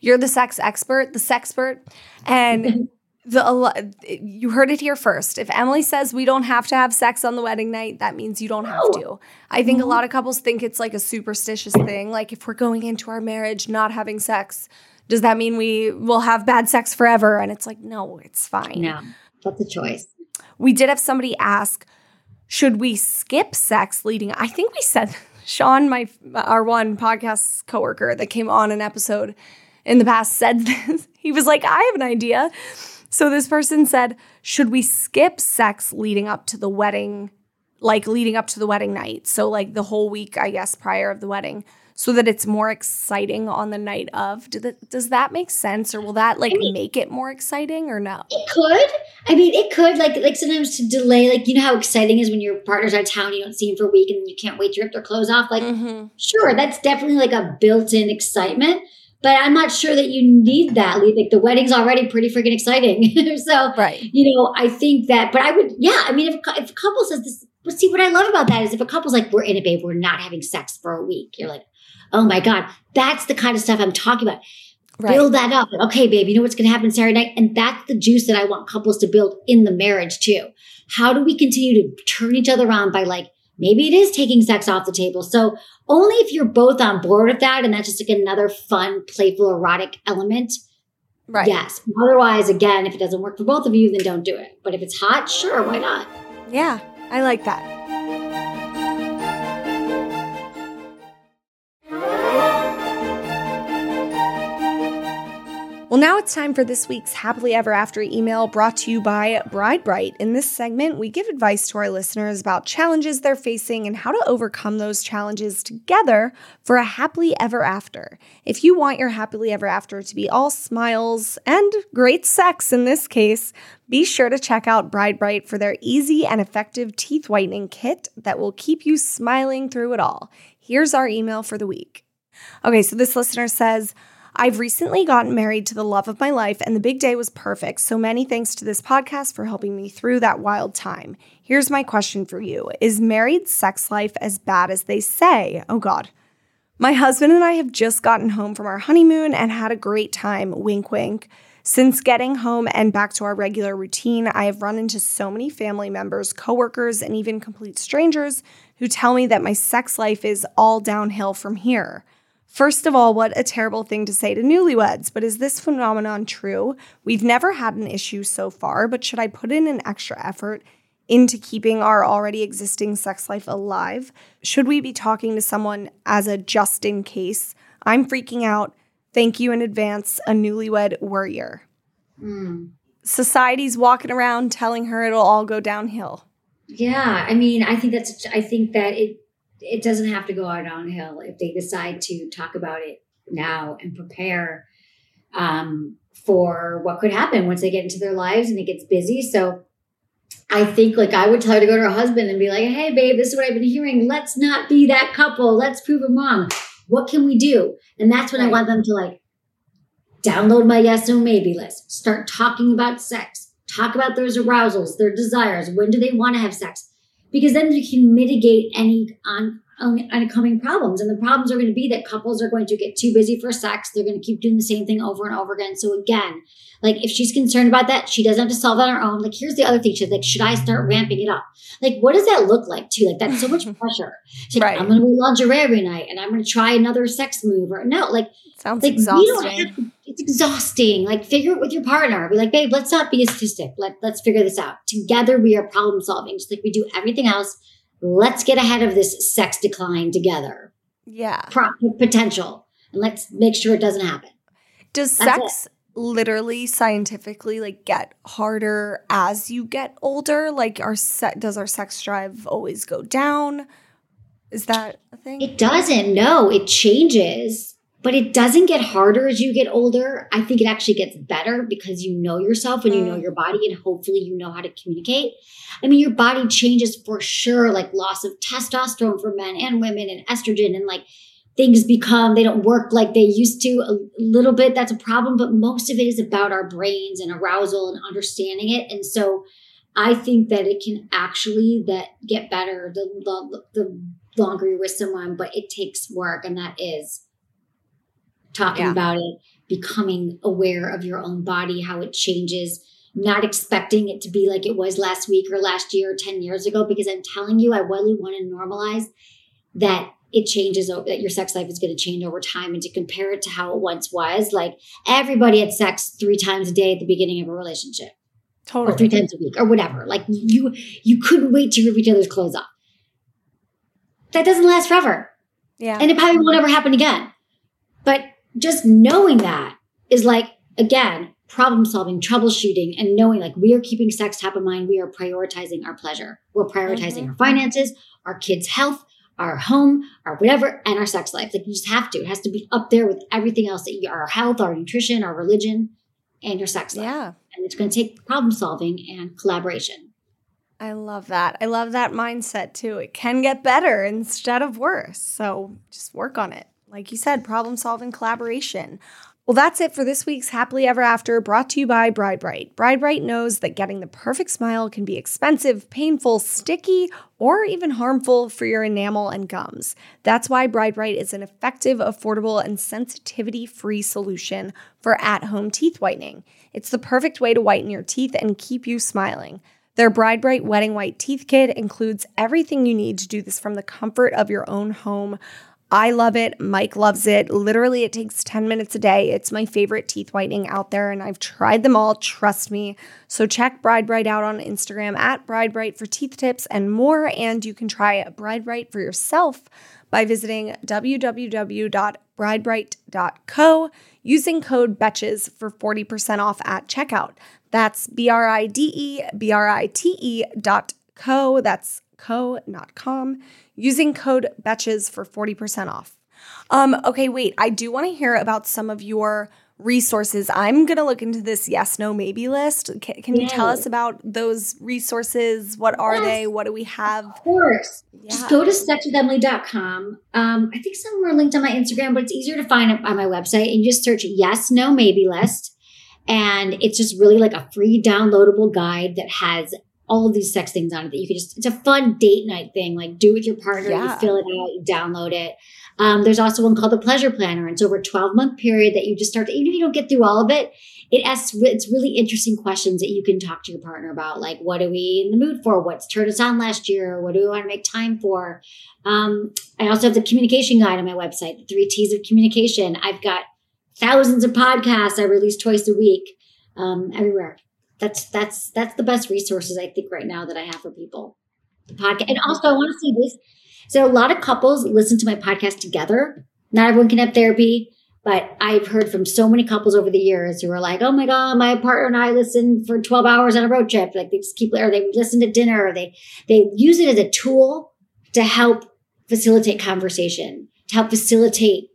you're the sex expert, the sexpert. And the you heard it here first. If Emily says we don't have to have sex on the wedding night, that means you don't have to. I think a lot of couples think it's like a superstitious thing. Like if we're going into our marriage not having sex, does that mean we will have bad sex forever? And it's like, no, it's fine. No, that's a choice. We did have somebody ask, should we skip sex leading? I think we said Sean, my our one podcast coworker that came on an episode in the past said this. He was like, I have an idea. So this person said, should we skip sex leading up to the wedding, like leading up to the wedding night? So like the whole week, I guess, prior of the wedding so that it's more exciting on the night of. Do that, does that make sense, or will that like I mean, make it more exciting, or no? It could. I mean, it could. Like, like sometimes to delay. Like, you know how exciting is when your partner's out of town, you don't see him for a week, and you can't wait to rip their clothes off. Like, mm-hmm. sure, that's definitely like a built-in excitement. But I'm not sure that you need that. Like the wedding's already pretty freaking exciting. so, right. you know, I think that. But I would, yeah. I mean, if if a couple says this, but see, what I love about that is if a couple's like, we're in it, babe, we're not having sex for a week. You're like, oh my God, that's the kind of stuff I'm talking about. Right. Build that up. Okay, babe, you know what's going to happen Saturday night? And that's the juice that I want couples to build in the marriage too. How do we continue to turn each other on by like, maybe it is taking sex off the table. So only if you're both on board with that and that's just like another fun, playful, erotic element. Right. Yes. Otherwise, again, if it doesn't work for both of you, then don't do it. But if it's hot, sure, why not? Yeah, I like that. Well, now it's time for this week's Happily Ever After email brought to you by BrideBrite. In this segment, we give advice to our listeners about challenges they're facing and how to overcome those challenges together for a happily ever after. If you want your happily ever after to be all smiles and great sex in this case, be sure to check out BrideBrite for their easy and effective teeth whitening kit that will keep you smiling through it all. Here's our email for the week. Okay, so this listener says, I've recently gotten married to the love of my life, and the big day was perfect. So many thanks to this podcast for helping me through that wild time. Here's my question for you Is married sex life as bad as they say? Oh, God. My husband and I have just gotten home from our honeymoon and had a great time. Wink, wink. Since getting home and back to our regular routine, I have run into so many family members, coworkers, and even complete strangers who tell me that my sex life is all downhill from here. First of all, what a terrible thing to say to newlyweds, but is this phenomenon true? We've never had an issue so far, but should I put in an extra effort into keeping our already existing sex life alive? Should we be talking to someone as a just in case? I'm freaking out. Thank you in advance, a newlywed worrier. Mm. Society's walking around telling her it'll all go downhill. Yeah, I mean, I think that's. I think that it it doesn't have to go out downhill if they decide to talk about it now and prepare um, for what could happen once they get into their lives and it gets busy. So I think like I would tell her to go to her husband and be like, "Hey, babe, this is what I've been hearing. Let's not be that couple. Let's prove them wrong. What can we do?" And that's when right. I want them to like download my yes no maybe list. Start talking about sex. Talk about those arousals, their desires. When do they want to have sex? Because then you can mitigate any on oncoming problems. And the problems are going to be that couples are going to get too busy for sex. They're going to keep doing the same thing over and over again. So again, like if she's concerned about that, she doesn't have to solve that on her own. Like here's the other thing. She's like, should I start ramping it up? Like, what does that look like too? Like that's so much pressure. She's like, right. I'm going to wear lingerie every night and I'm going to try another sex move or no, like sounds like, exhausting. It's exhausting. Like figure it with your partner. Be like, babe, let's not be a statistic. Let, let's figure this out. Together we are problem solving, just like we do everything else let's get ahead of this sex decline together. Yeah. potential. And let's make sure it doesn't happen. Does That's sex it. literally scientifically like get harder as you get older? Like our set does our sex drive always go down? Is that a thing? It doesn't. No, it changes but it doesn't get harder as you get older. I think it actually gets better because you know yourself and you know mm. your body, and hopefully you know how to communicate. I mean, your body changes for sure, like loss of testosterone for men and women, and estrogen, and like things become, they don't work like they used to a little bit. That's a problem, but most of it is about our brains and arousal and understanding it. And so I think that it can actually that get better the, the, the longer you're with someone, but it takes work, and that is talking yeah. about it, becoming aware of your own body, how it changes, not expecting it to be like it was last week or last year or 10 years ago, because I'm telling you, I really want to normalize that it changes, that your sex life is going to change over time and to compare it to how it once was. Like everybody had sex three times a day at the beginning of a relationship. Totally. Or three times a week or whatever. Like you, you couldn't wait to rip each other's clothes off. That doesn't last forever. Yeah. And it probably won't ever happen again. But just knowing that is like, again, problem solving, troubleshooting, and knowing like we are keeping sex top of mind. We are prioritizing our pleasure. We're prioritizing mm-hmm. our finances, our kids' health, our home, our whatever, and our sex life. Like you just have to. It has to be up there with everything else that you, our health, our nutrition, our religion, and your sex life. Yeah. And it's going to take problem solving and collaboration. I love that. I love that mindset too. It can get better instead of worse. So just work on it. Like you said, problem solving collaboration. Well, that's it for this week's Happily Ever After, brought to you by BrideBrite. Bride Bright knows that getting the perfect smile can be expensive, painful, sticky, or even harmful for your enamel and gums. That's why BrideBrite is an effective, affordable, and sensitivity free solution for at home teeth whitening. It's the perfect way to whiten your teeth and keep you smiling. Their BrideBrite Wedding White Teeth Kit includes everything you need to do this from the comfort of your own home. I love it. Mike loves it. Literally, it takes 10 minutes a day. It's my favorite teeth whitening out there, and I've tried them all. Trust me. So check BrideBrite out on Instagram at BrideBrite for teeth tips and more. And you can try BrideBrite for yourself by visiting www.bridebrite.co using code BETCHES for 40% off at checkout. That's B R I D E B R I T E dot co. That's co, not com using code BETCHES for 40% off. Um, okay, wait, I do want to hear about some of your resources. I'm going to look into this yes, no, maybe list. Can, can you tell us about those resources? What are yes, they? What do we have? Of course. Yeah. Just go to sexwithemily.com. Um, I think some of them are linked on my Instagram, but it's easier to find it on my website. And you just search yes, no, maybe list. And it's just really like a free downloadable guide that has all of these sex things on it that you can just, it's a fun date night thing. Like do it with your partner, Yeah. you fill it out, you download it. Um, there's also one called the Pleasure Planner. And it's over a 12 month period that you just start to, even if you don't get through all of it, it asks, it's really interesting questions that you can talk to your partner about. Like, what are we in the mood for? What's turned us on last year? What do we want to make time for? Um, I also have the communication guide on my website, the three T's of communication. I've got thousands of podcasts I release twice a week, um, everywhere. That's that's that's the best resources I think right now that I have for people. The podcast, and mm-hmm. also I want to say this. So a lot of couples listen to my podcast together. Not everyone can have therapy, but I've heard from so many couples over the years who are like, "Oh my god, my partner and I listened for twelve hours on a road trip." Like they just keep, or they listen to dinner, or they they use it as a tool to help facilitate conversation, to help facilitate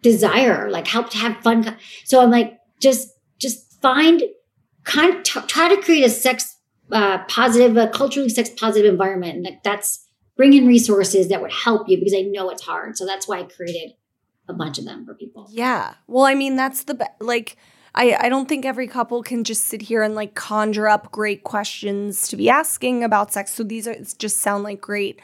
desire, like help to have fun. So I'm like, just just find kind of t- try to create a sex uh, positive, a culturally sex positive environment, and like that's bring in resources that would help you because I know it's hard. So that's why I created a bunch of them for people. Yeah. Well, I mean, that's the be- like. I, I don't think every couple can just sit here and like conjure up great questions to be asking about sex. So these are just sound like great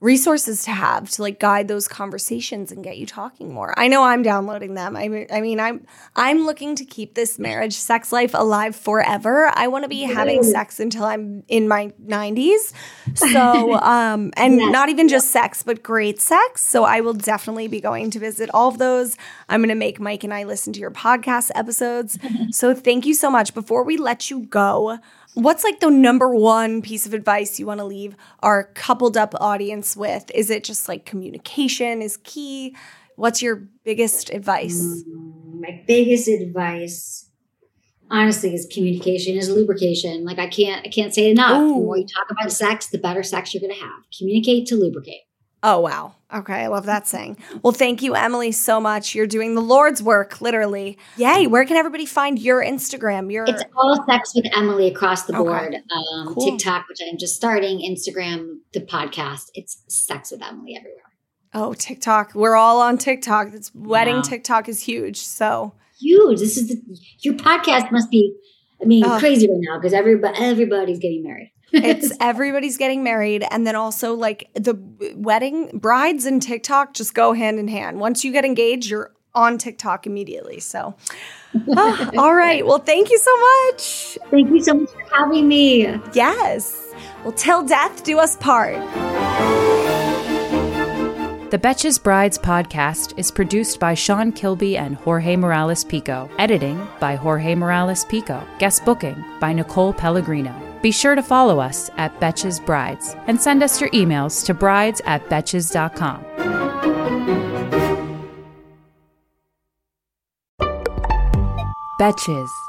resources to have to like guide those conversations and get you talking more. I know I'm downloading them. I mean, I mean I'm I'm looking to keep this marriage sex life alive forever. I want to be having sex until I'm in my 90s. So um and Yes. not even just sex, but great sex. So I will definitely be going to visit all of those. I'm going to make Mike and I listen to your podcast episodes. so thank you so much. Before we let you go, what's like the number one piece of advice you want to leave our coupled up audience with? Is it just like communication is key? What's your biggest advice? Mm, my biggest advice, honestly, is communication, is lubrication. Like I can't, I can't say enough. The more you talk about sex, the better sex you're going to have. Communicate to lubricate. Oh, wow. Okay. I love that saying. Well, thank you, Emily, so much. You're doing the Lord's work, literally. Yay. Where can everybody find your Instagram? Your It's all sex with Emily across the Okay. board. Um, Cool. TikTok, which I'm just starting, Instagram, the podcast. It's sex with Emily everywhere. Oh, TikTok. We're all on TikTok. It's wedding Wow. TikTok is huge. So Huge. This is the, your podcast must be, I mean, Ugh. crazy right now because everybody, everybody's getting married. It's everybody's getting married. And then also like the wedding brides and TikTok just go hand in hand. Once you get engaged, you're on TikTok immediately. So Ah, all right. Well, thank you so much. Thank you so much for having me. Yes. Well, till death do us part. The Betches Brides podcast is produced by Sean Kilby and Jorge Morales Pico. Editing by Jorge Morales Pico. Guest booking by Nicole Pellegrino. Be sure to follow us at Betches Brides and send us your emails to brides at betches.com. Betches.